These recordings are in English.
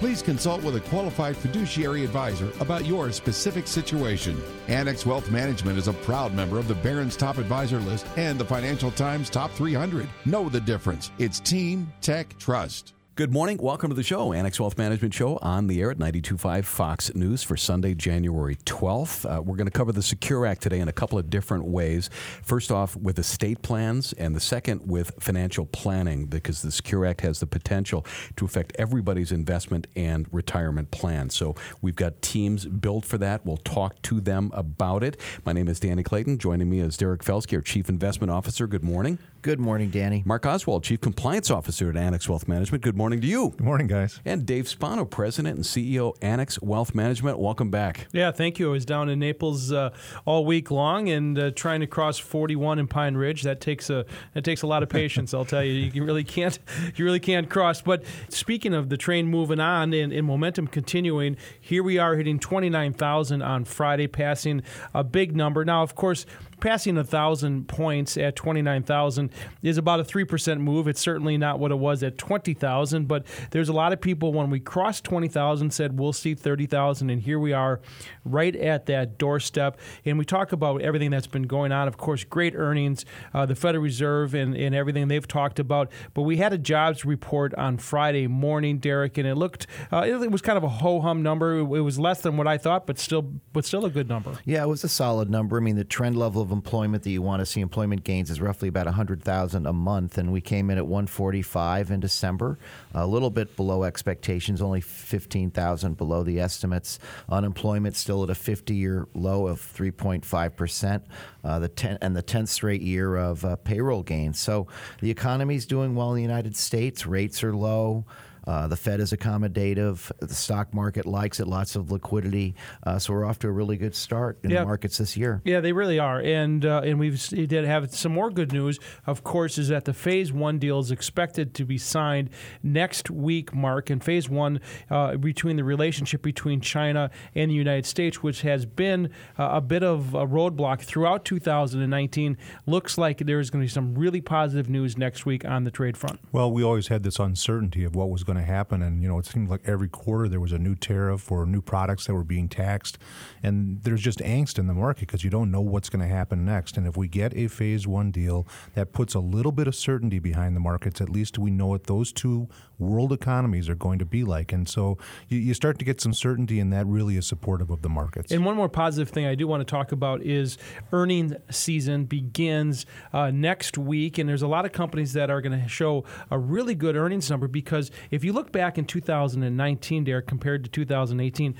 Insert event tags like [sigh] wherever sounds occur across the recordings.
Please consult with a qualified fiduciary advisor about your specific situation. Annex Wealth Management is a proud member of the Barron's Top Advisor List and the Financial Times Top 300. Know the difference. It's Team Tech Trust. Good morning. Welcome to the show, Annex Wealth Management Show on the air at 92.5 Fox News for Sunday, January 12th. Uh, we're going to cover the Secure Act today in a couple of different ways. First off, with estate plans, and the second with financial planning, because the Secure Act has the potential to affect everybody's investment and retirement plans. So we've got teams built for that. We'll talk to them about it. My name is Danny Clayton. Joining me is Derek Felske, our Chief Investment Officer. Good morning. Good morning, Danny. Mark Oswald, Chief Compliance Officer at Annex Wealth Management. Good morning to you. Good morning, guys. And Dave Spano, President and CEO, Annex Wealth Management. Welcome back. Yeah, thank you. I was down in Naples uh, all week long and uh, trying to cross 41 in Pine Ridge. That takes a that takes a lot of [laughs] patience. I'll tell you. You really can't [laughs] you really can't cross. But speaking of the train moving on and, and momentum continuing, here we are hitting 29,000 on Friday, passing a big number. Now, of course passing a thousand points at 29,000 is about a 3% move. It's certainly not what it was at 20,000, but there's a lot of people when we crossed 20,000 said we'll see 30,000, and here we are right at that doorstep. And we talk about everything that's been going on. Of course, great earnings, uh, the Federal Reserve, and, and everything they've talked about. But we had a jobs report on Friday morning, Derek, and it looked uh, it was kind of a ho hum number. It was less than what I thought, but still, but still a good number. Yeah, it was a solid number. I mean, the trend level of employment that you want to see employment gains is roughly about 100,000 a month, and we came in at 145 in December, a little bit below expectations, only 15,000 below the estimates. Unemployment still at a 50-year low of 3.5 percent, uh, the ten, and the 10th straight year of uh, payroll gains. So the economy is doing well in the United States. Rates are low. Uh, the Fed is accommodative. The stock market likes it. Lots of liquidity. Uh, so we're off to a really good start in yeah. the markets this year. Yeah, they really are. And uh, and we did have some more good news. Of course, is that the Phase One deal is expected to be signed next week, Mark. And Phase One uh, between the relationship between China and the United States, which has been uh, a bit of a roadblock throughout 2019, looks like there's going to be some really positive news next week on the trade front. Well, we always had this uncertainty of what was going to happen. And, you know, it seemed like every quarter there was a new tariff or new products that were being taxed. And there's just angst in the market because you don't know what's going to happen next. And if we get a phase one deal that puts a little bit of certainty behind the markets, at least we know what those two world economies are going to be like. And so you, you start to get some certainty, and that really is supportive of the markets. And one more positive thing I do want to talk about is earnings season begins uh, next week. And there's a lot of companies that are going to show a really good earnings number because if if you look back in 2019, Derek, compared to 2018,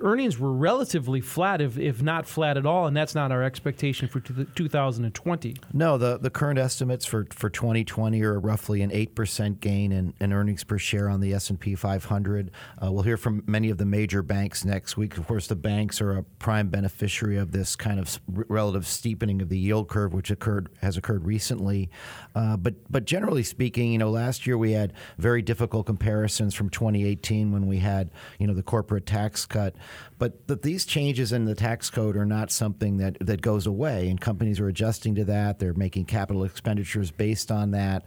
earnings were relatively flat, if, if not flat at all, and that's not our expectation for 2020. No, the, the current estimates for, for 2020 are roughly an 8% gain in, in earnings per share on the S&P 500. Uh, we'll hear from many of the major banks next week. Of course, the banks are a prime beneficiary of this kind of relative steepening of the yield curve, which occurred has occurred recently. Uh, but but generally speaking, you know, last year we had very difficult comparisons from 2018 when we had you know the corporate tax cut. But that these changes in the tax code are not something that, that goes away, and companies are adjusting to that. They're making capital expenditures based on that.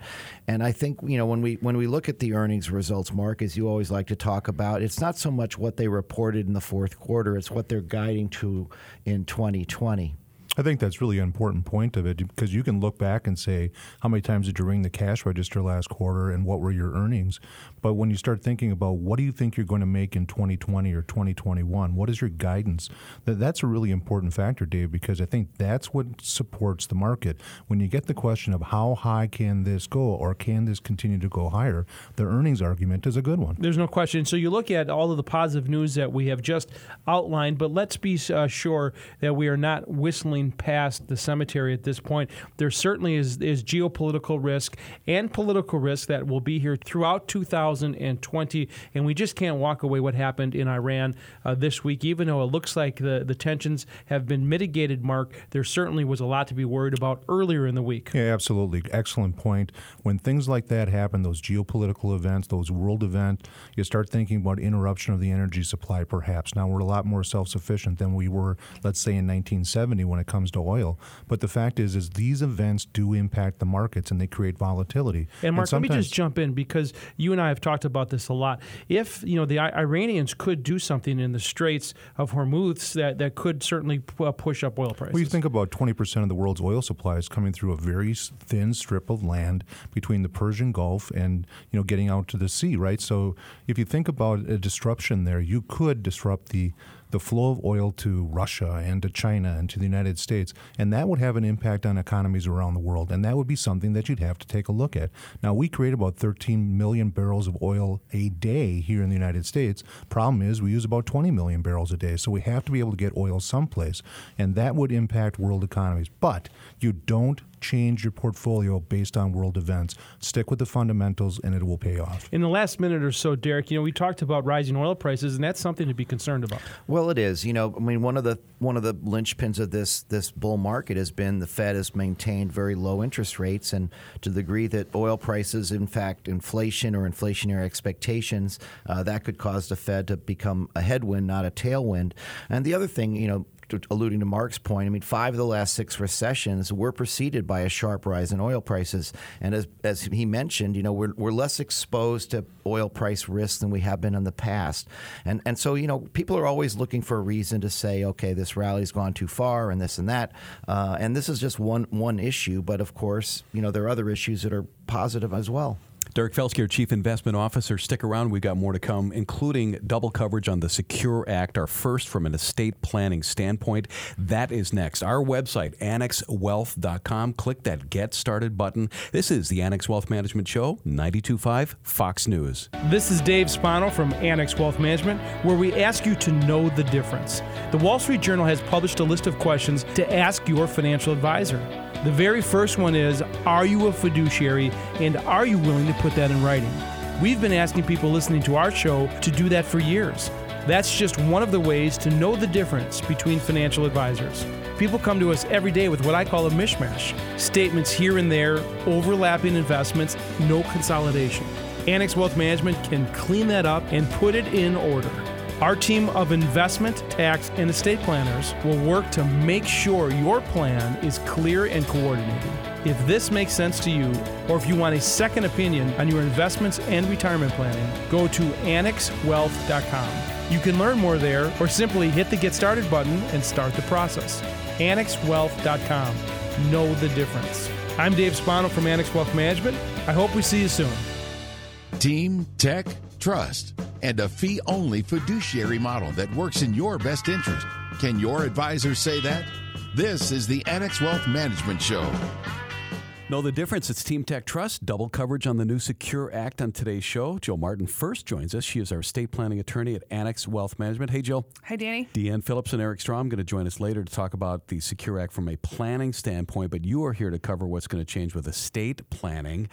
And I think you know when we when we look at the earnings results, Mark, as you always like to talk about, it's not so much what they reported in the fourth quarter; it's what they're guiding to in 2020. I think that's really an important point of it because you can look back and say, how many times did you ring the cash register last quarter and what were your earnings? But when you start thinking about what do you think you're going to make in 2020 or 2021, what is your guidance? That, that's a really important factor, Dave, because I think that's what supports the market. When you get the question of how high can this go or can this continue to go higher, the earnings argument is a good one. There's no question. So you look at all of the positive news that we have just outlined, but let's be uh, sure that we are not whistling past the cemetery at this point. There certainly is, is geopolitical risk and political risk that will be here throughout 2020, and we just can't walk away what happened in Iran uh, this week. Even though it looks like the, the tensions have been mitigated, Mark, there certainly was a lot to be worried about earlier in the week. Yeah, absolutely. Excellent point. When things like that happen, those geopolitical events, those world events, you start thinking about interruption of the energy supply, perhaps. Now we're a lot more self sufficient than we were, let's say, in 1970 when it comes to oil. But the fact is, is these events do impact the markets and they create volatility. And Mark, and let me just jump in because you and I have talked about this a lot. If you know the Iranians could do something in the Straits of Hormuz that, that could certainly uh, push up oil prices. Well, you think about 20% of the world's oil supply is coming through a very thin strip of land between the Persian Gulf and you know getting out to the sea, right? So if you think about a disruption there, you could disrupt the the flow of oil to Russia and to China and to the United States. And that would have an impact on economies around the world. And that would be something that you'd have to take a look at. Now, we create about 13 million barrels of oil a day here in the United States. Problem is, we use about 20 million barrels a day. So we have to be able to get oil someplace. And that would impact world economies. But you don't change your portfolio based on world events. Stick with the fundamentals, and it will pay off. In the last minute or so, Derek, you know we talked about rising oil prices, and that's something to be concerned about. Well, it is. You know, I mean, one of the one of the linchpins of this this bull market has been the Fed has maintained very low interest rates, and to the degree that oil prices, in fact, inflation or inflationary expectations, uh, that could cause the Fed to become a headwind, not a tailwind. And the other thing, you know, alluding to Mark's point, I mean, five of the last six recessions were preceded by a sharp rise in oil prices. And as, as he mentioned, you know, we're, we're less exposed to oil price risk than we have been in the past. And, and so, you know, people are always looking for a reason to say, okay, this rally's gone too far and this and that. Uh, and this is just one, one issue. But of course, you know, there are other issues that are positive as well. Derek Felske, Chief Investment Officer. Stick around. We've got more to come, including double coverage on the Secure Act, our first from an estate planning standpoint. That is next. Our website, annexwealth.com. Click that Get Started button. This is the Annex Wealth Management Show, 92.5 Fox News. This is Dave Spano from Annex Wealth Management, where we ask you to know the difference. The Wall Street Journal has published a list of questions to ask your financial advisor. The very first one is Are you a fiduciary and are you willing to put that in writing? We've been asking people listening to our show to do that for years. That's just one of the ways to know the difference between financial advisors. People come to us every day with what I call a mishmash statements here and there, overlapping investments, no consolidation. Annex Wealth Management can clean that up and put it in order. Our team of investment, tax, and estate planners will work to make sure your plan is clear and coordinated. If this makes sense to you, or if you want a second opinion on your investments and retirement planning, go to annexwealth.com. You can learn more there or simply hit the Get Started button and start the process. annexwealth.com. Know the difference. I'm Dave Spano from Annex Wealth Management. I hope we see you soon. Team, tech, trust and a fee only fiduciary model that works in your best interest. Can your advisor say that? This is the Annex Wealth Management Show. Know the difference. It's Team Tech Trust. Double coverage on the new Secure Act on today's show. Jill Martin first joins us. She is our estate planning attorney at Annex Wealth Management. Hey, Jill. Hi, Danny. Deanne Phillips and Eric Strom going to join us later to talk about the Secure Act from a planning standpoint, but you are here to cover what's going to change with estate planning.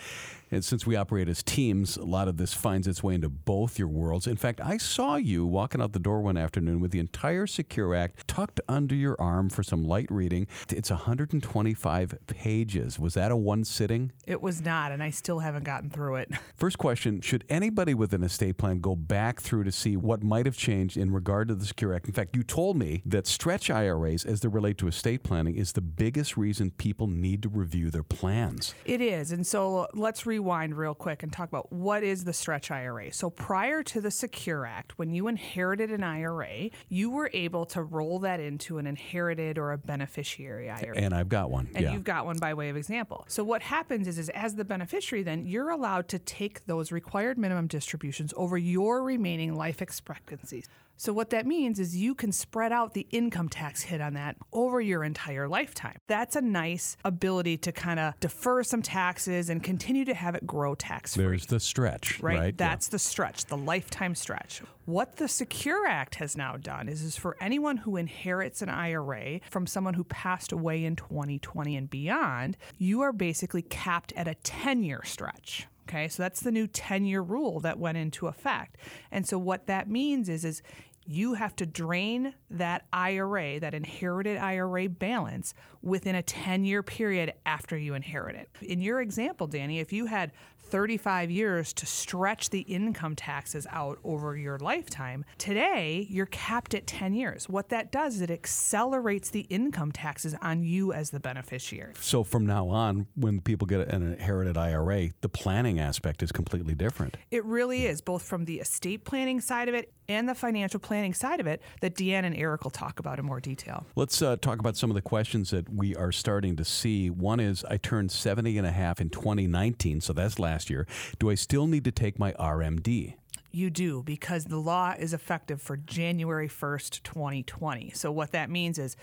And since we operate as teams, a lot of this finds its way into both your worlds. In fact, I saw you walking out the door one afternoon with the entire Secure Act tucked under your arm for some light reading. It's 125 pages. Was that a one sitting? It was not, and I still haven't gotten through it. [laughs] First question Should anybody with an estate plan go back through to see what might have changed in regard to the Secure Act? In fact, you told me that stretch IRAs, as they relate to estate planning, is the biggest reason people need to review their plans. It is. And so let's rewind real quick and talk about what is the stretch IRA. So prior to the Secure Act, when you inherited an IRA, you were able to roll that into an inherited or a beneficiary IRA. And I've got one. And yeah. you've got one by way of example. So what happens is, is as the beneficiary, then you're allowed to take those required minimum distributions over your remaining life expectancies. So, what that means is you can spread out the income tax hit on that over your entire lifetime. That's a nice ability to kind of defer some taxes and continue to have it grow tax free. There's the stretch, right? right? That's the stretch, the lifetime stretch. What the Secure Act has now done is, is for anyone who inherits an IRA from someone who passed away in 2020 and beyond, you are basically capped at a 10 year stretch. Okay, so that's the new 10 year rule that went into effect. And so what that means is, is you have to drain that IRA, that inherited IRA balance within a 10 year period after you inherit it. In your example, Danny, if you had 35 years to stretch the income taxes out over your lifetime. Today, you're capped at 10 years. What that does is it accelerates the income taxes on you as the beneficiary. So from now on, when people get an inherited IRA, the planning aspect is completely different. It really is, both from the estate planning side of it and the financial planning side of it that Deanne and Eric will talk about in more detail. Let's uh, talk about some of the questions that we are starting to see. One is I turned 70 and a half in 2019, so that's last year. Do I still need to take my RMD? You do because the law is effective for January 1st, 2020. So what that means is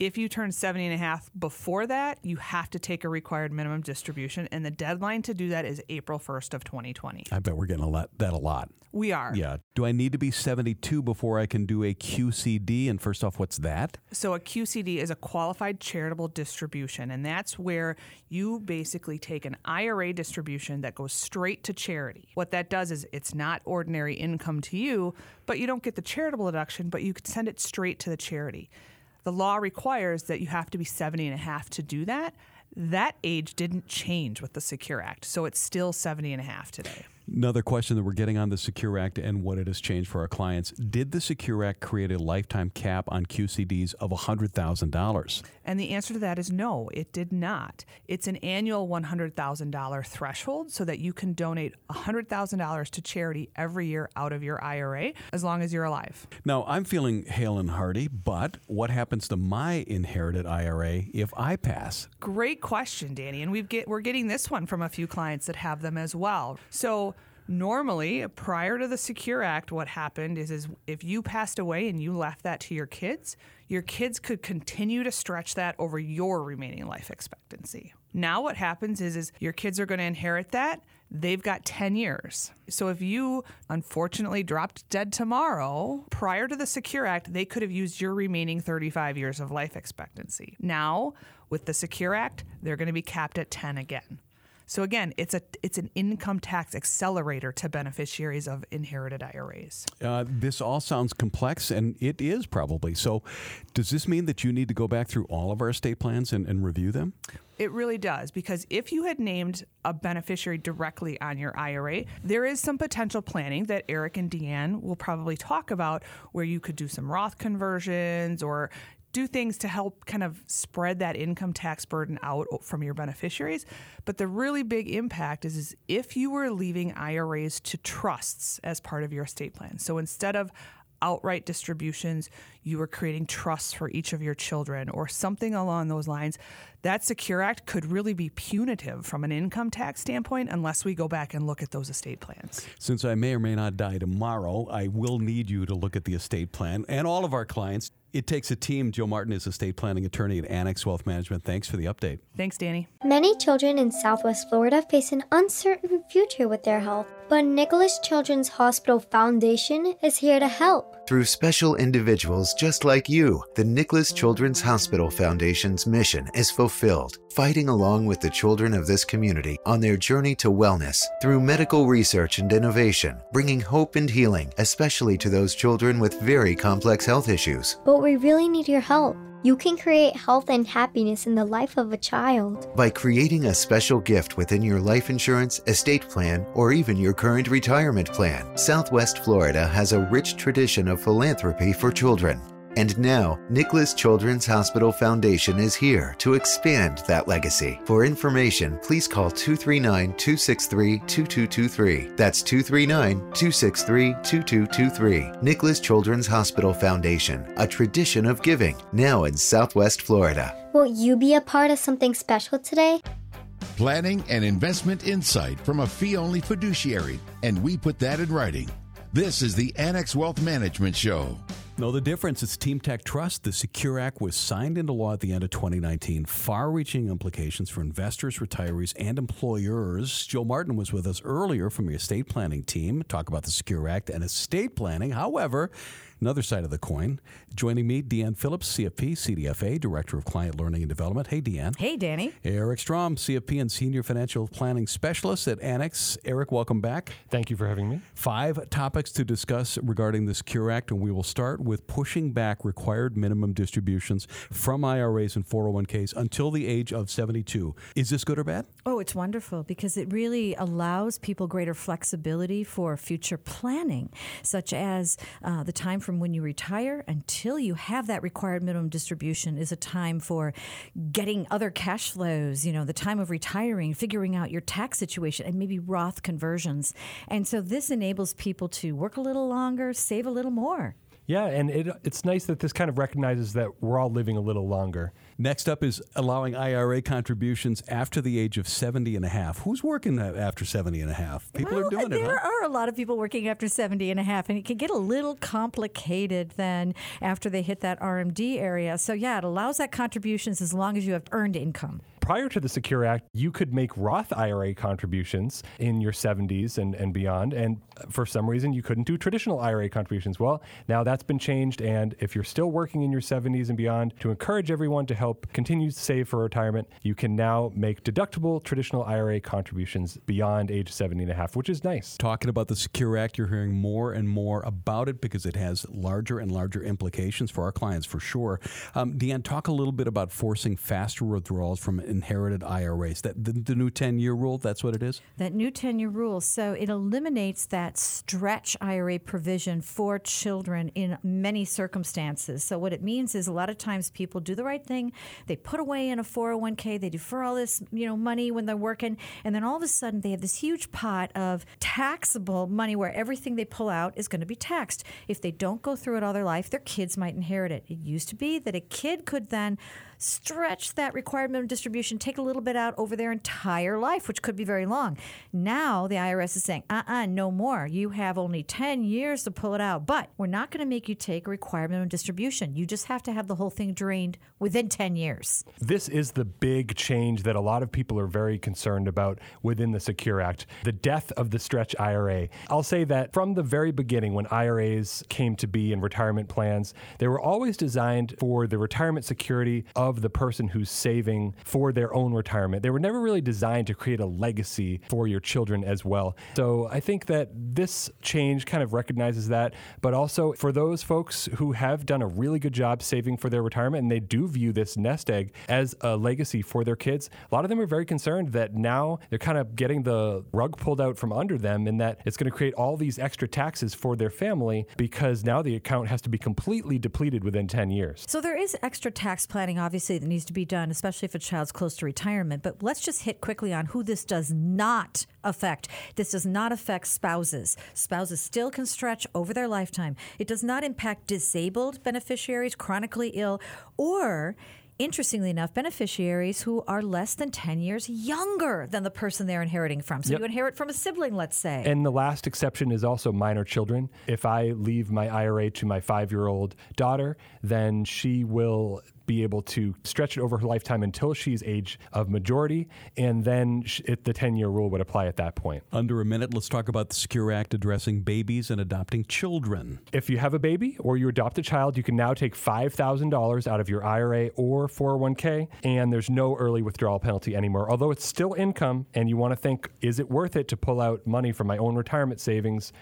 if you turn 70 and a half before that, you have to take a required minimum distribution and the deadline to do that is April 1st of 2020. I bet we're getting a lot that a lot. We are. Yeah. Do I need to be 72 before I can do a QCD? And first off, what's that? So, a QCD is a qualified charitable distribution, and that's where you basically take an IRA distribution that goes straight to charity. What that does is it's not ordinary income to you, but you don't get the charitable deduction, but you could send it straight to the charity. The law requires that you have to be 70 and a half to do that. That age didn't change with the Secure Act, so it's still 70 and a half today. Another question that we're getting on the Secure Act and what it has changed for our clients. Did the Secure Act create a lifetime cap on QCDs of $100,000? And the answer to that is no, it did not. It's an annual $100,000 threshold so that you can donate $100,000 to charity every year out of your IRA as long as you're alive. Now, I'm feeling hale and hearty, but what happens to my inherited IRA if I pass? Great question, Danny. And we've get, we're getting this one from a few clients that have them as well. So, normally prior to the secure act what happened is is if you passed away and you left that to your kids your kids could continue to stretch that over your remaining life expectancy. Now what happens is is your kids are going to inherit that. They've got 10 years. So if you unfortunately dropped dead tomorrow prior to the secure act they could have used your remaining 35 years of life expectancy. Now with the secure act they're going to be capped at 10 again so again, it's a it's an income tax accelerator to beneficiaries of inherited IRAs. Uh, this all sounds complex, and it is probably. So, does this mean that you need to go back through all of our estate plans and, and review them? It really does because if you had named a beneficiary directly on your IRA, there is some potential planning that Eric and Deanne will probably talk about where you could do some Roth conversions or do things to help kind of spread that income tax burden out from your beneficiaries. But the really big impact is, is if you were leaving IRAs to trusts as part of your estate plan. So instead of outright distributions, you were creating trusts for each of your children or something along those lines. That Secure Act could really be punitive from an income tax standpoint unless we go back and look at those estate plans. Since I may or may not die tomorrow, I will need you to look at the estate plan and all of our clients. It takes a team. Joe Martin is a estate planning attorney at Annex Wealth Management. Thanks for the update. Thanks, Danny. Many children in Southwest Florida face an uncertain future with their health, but Nicklaus Children's Hospital Foundation is here to help. Through special individuals just like you, the Nicklaus Children's Hospital Foundation's mission is fulfilled, fighting along with the children of this community on their journey to wellness through medical research and innovation, bringing hope and healing, especially to those children with very complex health issues. But we really need your help. You can create health and happiness in the life of a child. By creating a special gift within your life insurance, estate plan, or even your current retirement plan, Southwest Florida has a rich tradition of philanthropy for children. And now, Nicklaus Children's Hospital Foundation is here to expand that legacy. For information, please call 239 263 2223. That's 239 263 2223. Nicklaus Children's Hospital Foundation, a tradition of giving, now in Southwest Florida. Will you be a part of something special today? Planning and investment insight from a fee only fiduciary, and we put that in writing. This is the Annex Wealth Management Show. Know the difference. It's Team Tech Trust. The Secure Act was signed into law at the end of 2019. Far reaching implications for investors, retirees, and employers. Joe Martin was with us earlier from the estate planning team, talk about the Secure Act and estate planning. However, Another side of the coin. Joining me, Deanne Phillips, CFP, CDFA, Director of Client Learning and Development. Hey, Deanne. Hey, Danny. Eric Strom, CFP and Senior Financial Planning Specialist at Annex. Eric, welcome back. Thank you for having me. Five topics to discuss regarding the Secure Act, and we will start with pushing back required minimum distributions from IRAs and 401ks until the age of 72. Is this good or bad? Oh, it's wonderful because it really allows people greater flexibility for future planning, such as uh, the time from when you retire until you have that required minimum distribution is a time for getting other cash flows, you know, the time of retiring, figuring out your tax situation, and maybe Roth conversions. And so this enables people to work a little longer, save a little more. Yeah, and it, it's nice that this kind of recognizes that we're all living a little longer. Next up is allowing IRA contributions after the age of 70 and a half. Who's working uh, after 70 and a half? People well, are doing there it. There huh? are a lot of people working after 70 and a half, and it can get a little complicated then after they hit that RMD area. So, yeah, it allows that contributions as long as you have earned income prior to the Secure Act, you could make Roth IRA contributions in your 70s and, and beyond. And for some reason, you couldn't do traditional IRA contributions. Well, now that's been changed. And if you're still working in your 70s and beyond, to encourage everyone to help continue to save for retirement, you can now make deductible traditional IRA contributions beyond age 70 and a half, which is nice. Talking about the Secure Act, you're hearing more and more about it because it has larger and larger implications for our clients for sure. Um, Deanne, talk a little bit about forcing faster withdrawals from inherited IRAs. That the, the new 10 year rule, that's what it is? That new 10 year rule. So it eliminates that stretch IRA provision for children in many circumstances. So what it means is a lot of times people do the right thing. They put away in a 401k, they defer all this, you know, money when they're working, and then all of a sudden they have this huge pot of taxable money where everything they pull out is going to be taxed. If they don't go through it all their life, their kids might inherit it. It used to be that a kid could then stretch that required minimum distribution, take a little bit out over their entire life, which could be very long. Now the IRS is saying, uh uh-uh, uh no more. You have only 10 years to pull it out, but we're not going to make you take a required minimum distribution. You just have to have the whole thing drained within 10 years. This is the big change that a lot of people are very concerned about within the Secure Act the death of the stretch IRA. I'll say that from the very beginning, when IRAs came to be in retirement plans, they were always designed for the retirement security of of the person who's saving for their own retirement. They were never really designed to create a legacy for your children as well. So I think that this change kind of recognizes that, but also for those folks who have done a really good job saving for their retirement and they do view this nest egg as a legacy for their kids, a lot of them are very concerned that now they're kind of getting the rug pulled out from under them and that it's going to create all these extra taxes for their family because now the account has to be completely depleted within 10 years. So there is extra tax planning, obviously obviously that needs to be done, especially if a child's close to retirement. But let's just hit quickly on who this does not affect. This does not affect spouses. Spouses still can stretch over their lifetime. It does not impact disabled beneficiaries, chronically ill, or interestingly enough, beneficiaries who are less than 10 years younger than the person they're inheriting from. So yep. you inherit from a sibling, let's say. And the last exception is also minor children. If I leave my IRA to my five year old daughter, then she will be able to stretch it over her lifetime until she's age of majority, and then sh- it, the 10 year rule would apply at that point. Under a minute, let's talk about the Secure Act addressing babies and adopting children. If you have a baby or you adopt a child, you can now take $5,000 out of your IRA or 401k, and there's no early withdrawal penalty anymore. Although it's still income, and you want to think, is it worth it to pull out money from my own retirement savings?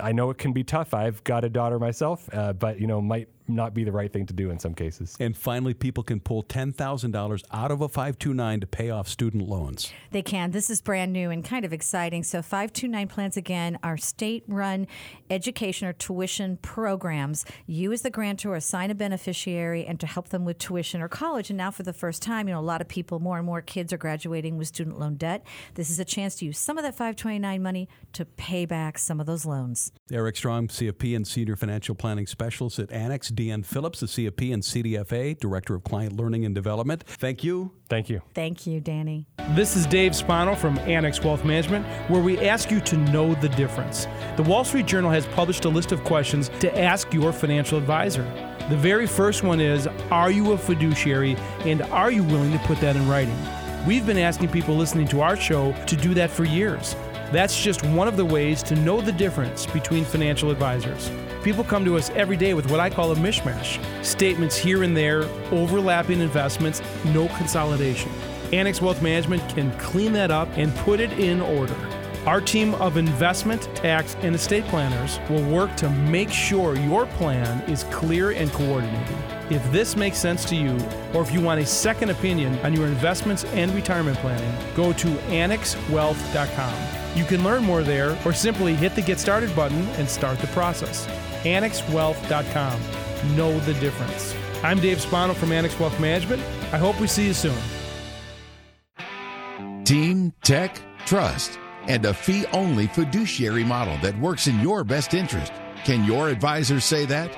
I know it can be tough. I've got a daughter myself, uh, but you know, might not be the right thing to do in some cases. And finally, people can pull $10,000 out of a 529 to pay off student loans. They can. This is brand new and kind of exciting. So, 529 plans again are state run education or tuition programs. You, as the grantor, assign a beneficiary and to help them with tuition or college. And now, for the first time, you know, a lot of people, more and more kids are graduating with student loan debt. This is a chance to use some of that 529 money to pay back some of those loans. Eric Strong, CFP and Senior Financial Planning Specialist at Annex Deanne Phillips, the CFP and CDFA, Director of Client Learning and Development. Thank you. Thank you. Thank you, Danny. This is Dave Spano from Annex Wealth Management, where we ask you to know the difference. The Wall Street Journal has published a list of questions to ask your financial advisor. The very first one is Are you a fiduciary and are you willing to put that in writing? We've been asking people listening to our show to do that for years. That's just one of the ways to know the difference between financial advisors. People come to us every day with what I call a mishmash statements here and there, overlapping investments, no consolidation. Annex Wealth Management can clean that up and put it in order. Our team of investment, tax, and estate planners will work to make sure your plan is clear and coordinated. If this makes sense to you, or if you want a second opinion on your investments and retirement planning, go to annexwealth.com. You can learn more there or simply hit the Get Started button and start the process. annexwealth.com. Know the difference. I'm Dave Spano from Annex Wealth Management. I hope we see you soon. Team, tech, trust, and a fee only fiduciary model that works in your best interest. Can your advisor say that?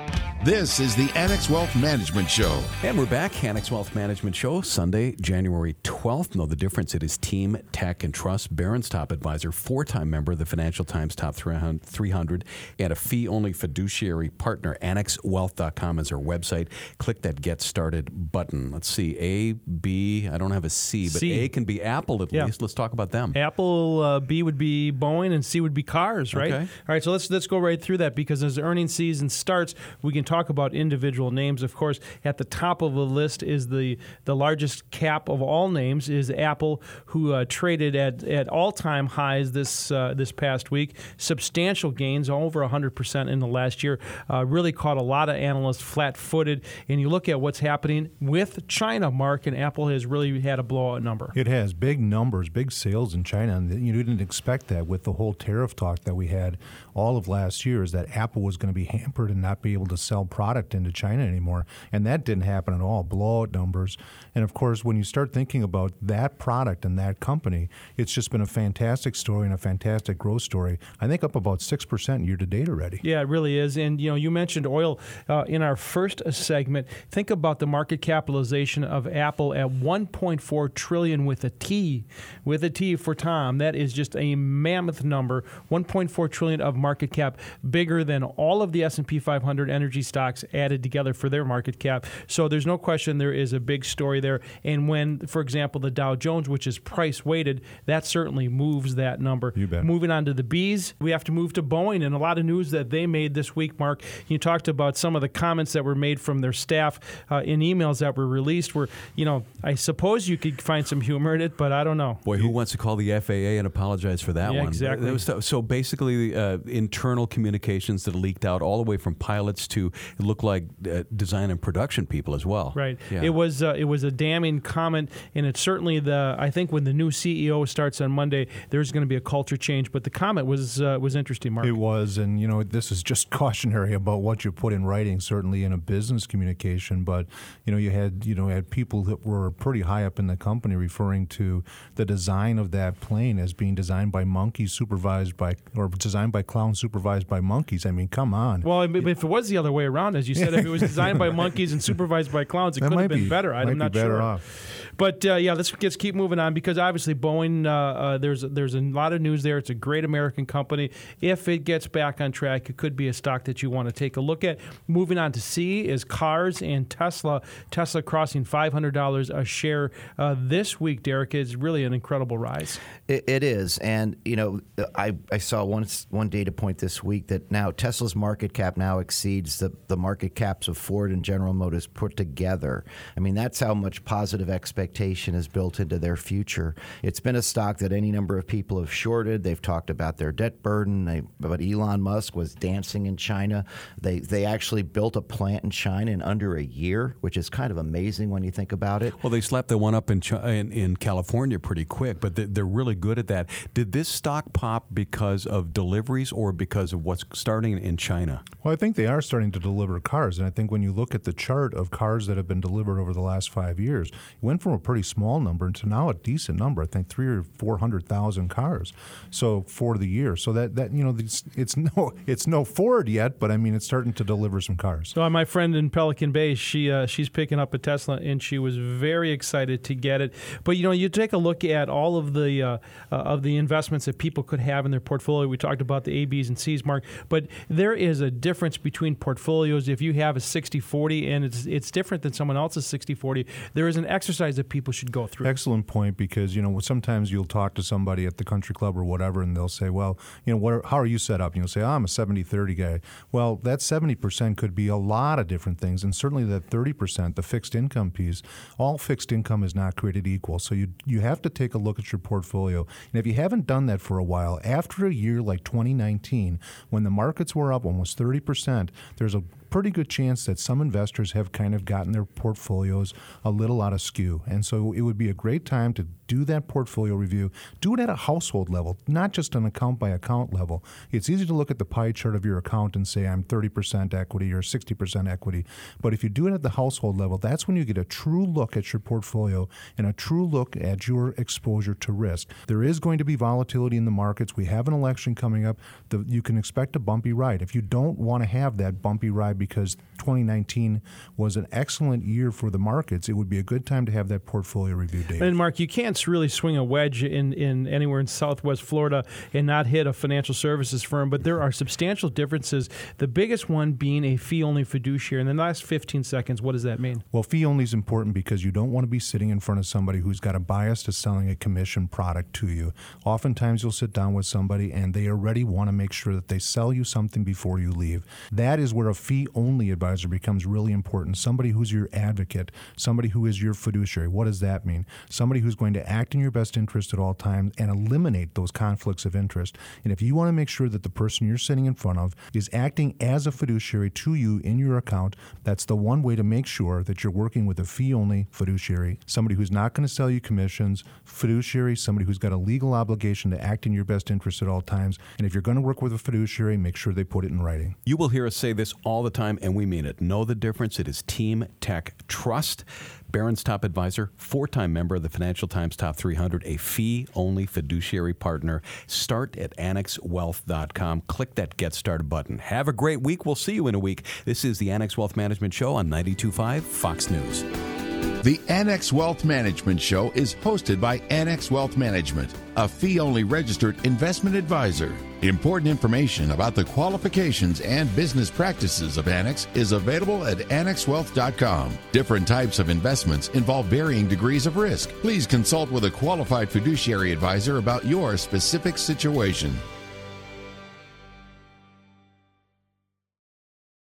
This is the Annex Wealth Management Show. And we're back. Annex Wealth Management Show, Sunday, January 12th. Know the difference. It is Team Tech and Trust, Barron's top advisor, four time member of the Financial Times Top 300, and a fee only fiduciary partner. AnnexWealth.com is our website. Click that Get Started button. Let's see. A, B, I don't have a C, but C. A can be Apple at Yeah. least. Let's talk about them. Apple, uh, B would be Boeing, and C would be cars, right? Okay. All right, so let's let's go right through that because as the earnings season starts, we can talk about individual names. Of course, at the top of the list is the the largest cap of all names is Apple, who uh, traded at, at all time highs this uh, this past week. Substantial gains, over 100 percent in the last year. Uh, really caught a lot of analysts flat footed. And you look at what's happening with China, Mark, and Apple has really had a blowout number. It has big numbers, big sales in China, and you didn't expect that with the whole tariff talk that we had all of last year. Is that Apple was going to be hampered and not be able to sell product into China anymore, and that didn't happen at all. Blowout numbers, and of course, when you start thinking about that product and that company, it's just been a fantastic story and a fantastic growth story. I think up about six percent year to date already. Yeah, it really is. And you know, you mentioned oil uh, in our first segment. Think about the market capitalization of Apple at 1.4 trillion with a T, with a T for Tom. That is just a mammoth number. 1.4 trillion of market cap, bigger than all of the S&P 500 energy stocks added together for their market cap. So there's no question there is a big story there. And when, for example, the Dow Jones, which is price weighted, that certainly moves that number. You bet. Moving on to the bees, we have to move to Boeing and a lot of news that they made this week, Mark. You talked about some of the comments that were made from their staff uh, in emails that were released where, you know, I suppose you could find some humor in it, but I don't know. Boy, who wants to call the FAA and apologize for that Yeah, one? exactly. So basically, uh, internal communications that leaked out all the way from pilots to it looked like uh, design and production people as well. Right. Yeah. It was uh, it was a damning comment, and it's certainly the. I think when the new CEO starts on Monday, there's going to be a culture change. But the comment was uh, was interesting, Mark. It was, and you know, this is just [laughs] cautionary about what you put in writing, certainly in a business communication. But you know, you had you know had people that were pretty high up in the company referring to the design of that plane as being designed by monkeys, supervised by, or designed by clowns, supervised by monkeys. I mean, come on. Well, if if it was the other way around, as you said, if it was designed by [laughs] monkeys and supervised by clowns, it That could have been be- better. I'm be not better sure. off. But uh, yeah, let's keep moving on because obviously Boeing. Uh, uh, there's there's a lot of news there. It's a great American company. If it gets back on track, it could be a stock that you want to take a look at. Moving on to C is cars and Tesla. Tesla crossing five hundred dollars a share uh, this week. Derek is really an incredible rise. It, it is, and you know, I, I saw one one data point this week that now Tesla's market cap now exceeds the, the market caps of Ford and General Motors put together. I mean, that's how much positive expectation is built into their future. It's been a stock that any number of people have shorted. They've talked about their debt burden. They, but Elon Musk was dancing in China. They they actually built a plant in China in under a year, which is kind of amazing when you think about it. Well, they slapped the one up in, Chi- in in California pretty quick, but they- they're really good at that. Did this stock pop because of deliveries or because of what's starting in China? Well, I think they are starting to deliver cars, and I think when you look at the chart of cars that have been delivered over the last five years, it went from a pretty small number to now a decent number. I think three or four hundred thousand cars. So for the year, so that that you know it's, it's [laughs] no it's no Ford yet, but I mean it's starting to deliver some cars. So my friend in Pelican Bay, she uh, she's picking up a Tesla, and she was very excited to get it. But you know, you take a look at all of the uh, uh, of the investments that people could have in their portfolio. We talked about the A, B's, and C's, Mark, but there is a difference between portfolios. If you have a 60-40 and it's it's different than someone else's 60-40, there is an exercise that people should go through. Excellent point because you know sometimes you'll talk to somebody at the country club or whatever, and they'll say, "Well, you know, what are, how are you set up?" And you'll say, oh, "I'm a 70-30 guy." Well, that 70% could be a lot of different things, and certainly that 30%, the fixed income piece, all fixed income is not created equal. So you you have to take a look at your portfolio, and if you haven't done that for a while, after a year like 2019, when the markets were up almost 30%, there's a pretty good chance that some investors have kind of gotten their portfolios a little out of skew. And so it would be a great time to do that portfolio review. Do it at a household level, not just an account by account level. It's easy to look at the pie chart of your account and say, I'm 30% equity or 60% equity. But if you do it at the household level, that's when you get a true look at your portfolio and a true look at your exposure to risk. There is going to be volatility in the markets. We have an election coming up. The, you can expect a bumpy ride. If you don't want to have that bumpy ride, because 2019 was an excellent year for the markets, it would be a good time to have that portfolio review, Dave. And Mark, you can't really swing a wedge in, in anywhere in Southwest Florida and not hit a financial services firm, but there are substantial differences. The biggest one being a fee-only fiduciary. In the last 15 seconds, what does that mean? Well, fee-only is important because you don't want to be sitting in front of somebody who's got a bias to selling a commission product to you. Oftentimes, you'll sit down with somebody and they already want to make sure that they sell you something before you leave. That is where a fee only advisor becomes really important. Somebody who's your advocate, somebody who is your fiduciary. What does that mean? Somebody who's going act in your best interest at all times and eliminate those conflicts of interest. And if you want to make sure that the person you're sitting in front of is acting as a fiduciary to you in your account, that's the one way to make sure that you're working with a fee only fiduciary, somebody who's not going to sell you commissions, fiduciary, somebody who's got a legal obligation to act in your best interest at all times. And if you're going to work with a fiduciary, make sure they put it in writing. You will hear us say this all the time, and we mean it. Know the difference. It is Team Tech Trust. Barron's top advisor, four time member of the Financial Times Top 300, a fee only fiduciary partner. Start at annexwealth.com. Click that Get Started button. Have a great week. We'll see you in a week. This is the Annex Wealth Management Show on 925 Fox News. The Annex Wealth Management Show is hosted by Annex Wealth Management, a fee only registered investment advisor. Important information about the qualifications and business practices of Annex is available at annexwealth.com. Different types of investments involve varying degrees of risk. Please consult with a qualified fiduciary advisor about your specific situation.